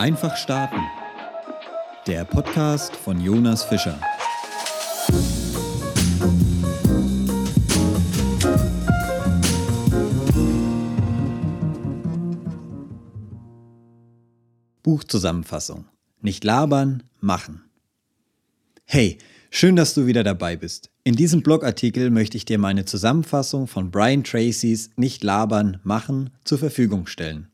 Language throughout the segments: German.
Einfach starten. Der Podcast von Jonas Fischer. Buchzusammenfassung. Nicht labern, machen. Hey, schön, dass du wieder dabei bist. In diesem Blogartikel möchte ich dir meine Zusammenfassung von Brian Tracys Nicht labern, machen zur Verfügung stellen.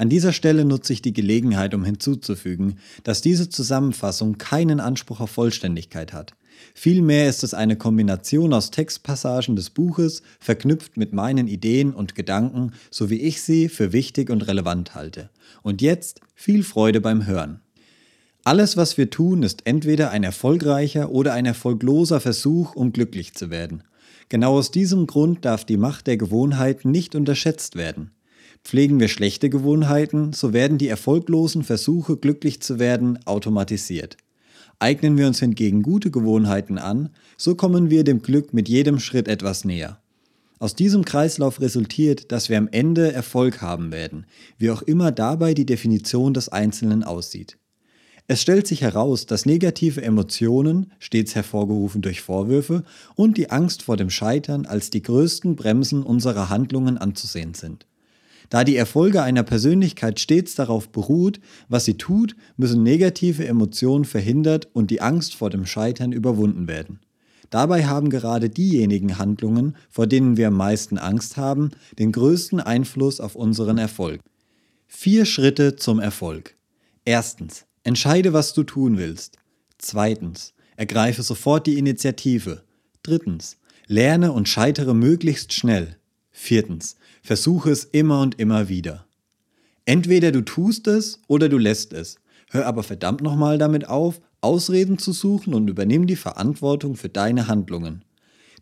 An dieser Stelle nutze ich die Gelegenheit, um hinzuzufügen, dass diese Zusammenfassung keinen Anspruch auf Vollständigkeit hat. Vielmehr ist es eine Kombination aus Textpassagen des Buches, verknüpft mit meinen Ideen und Gedanken, so wie ich sie für wichtig und relevant halte. Und jetzt viel Freude beim Hören. Alles, was wir tun, ist entweder ein erfolgreicher oder ein erfolgloser Versuch, um glücklich zu werden. Genau aus diesem Grund darf die Macht der Gewohnheiten nicht unterschätzt werden. Pflegen wir schlechte Gewohnheiten, so werden die erfolglosen Versuche, glücklich zu werden, automatisiert. Eignen wir uns hingegen gute Gewohnheiten an, so kommen wir dem Glück mit jedem Schritt etwas näher. Aus diesem Kreislauf resultiert, dass wir am Ende Erfolg haben werden, wie auch immer dabei die Definition des Einzelnen aussieht. Es stellt sich heraus, dass negative Emotionen, stets hervorgerufen durch Vorwürfe, und die Angst vor dem Scheitern als die größten Bremsen unserer Handlungen anzusehen sind. Da die Erfolge einer Persönlichkeit stets darauf beruht, was sie tut, müssen negative Emotionen verhindert und die Angst vor dem Scheitern überwunden werden. Dabei haben gerade diejenigen Handlungen, vor denen wir am meisten Angst haben, den größten Einfluss auf unseren Erfolg. Vier Schritte zum Erfolg. Erstens. Entscheide, was du tun willst. Zweitens. Ergreife sofort die Initiative. Drittens. Lerne und scheitere möglichst schnell. Viertens. Versuche es immer und immer wieder. Entweder du tust es oder du lässt es. Hör aber verdammt nochmal damit auf, Ausreden zu suchen und übernimm die Verantwortung für deine Handlungen.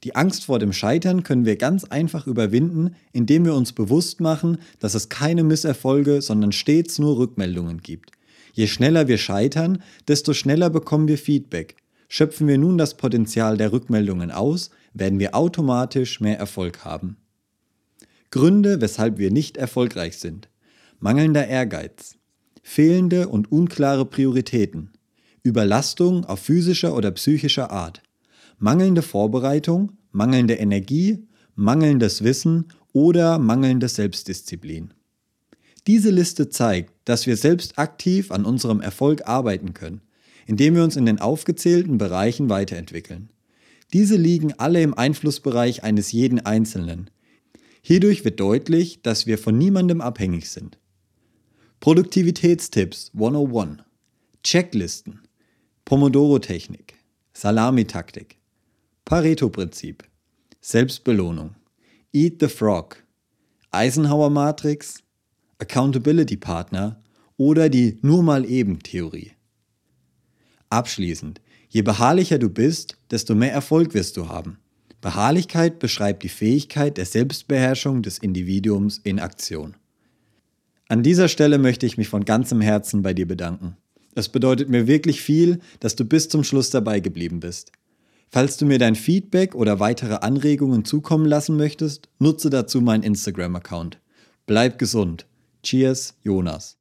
Die Angst vor dem Scheitern können wir ganz einfach überwinden, indem wir uns bewusst machen, dass es keine Misserfolge, sondern stets nur Rückmeldungen gibt. Je schneller wir scheitern, desto schneller bekommen wir Feedback. Schöpfen wir nun das Potenzial der Rückmeldungen aus, werden wir automatisch mehr Erfolg haben. Gründe, weshalb wir nicht erfolgreich sind. Mangelnder Ehrgeiz. Fehlende und unklare Prioritäten. Überlastung auf physischer oder psychischer Art. Mangelnde Vorbereitung, mangelnde Energie, mangelndes Wissen oder mangelnde Selbstdisziplin. Diese Liste zeigt, dass wir selbst aktiv an unserem Erfolg arbeiten können, indem wir uns in den aufgezählten Bereichen weiterentwickeln. Diese liegen alle im Einflussbereich eines jeden Einzelnen, Hierdurch wird deutlich, dass wir von niemandem abhängig sind. Produktivitätstipps 101. Checklisten. Pomodoro-Technik. Salamitaktik. Pareto-Prinzip. Selbstbelohnung. Eat the Frog. Eisenhower-Matrix. Accountability-Partner oder die Nur mal eben Theorie. Abschließend, je beharrlicher du bist, desto mehr Erfolg wirst du haben. Beharrlichkeit beschreibt die Fähigkeit der Selbstbeherrschung des Individuums in Aktion. An dieser Stelle möchte ich mich von ganzem Herzen bei dir bedanken. Es bedeutet mir wirklich viel, dass du bis zum Schluss dabei geblieben bist. Falls du mir dein Feedback oder weitere Anregungen zukommen lassen möchtest, nutze dazu meinen Instagram-Account. Bleib gesund. Cheers, Jonas.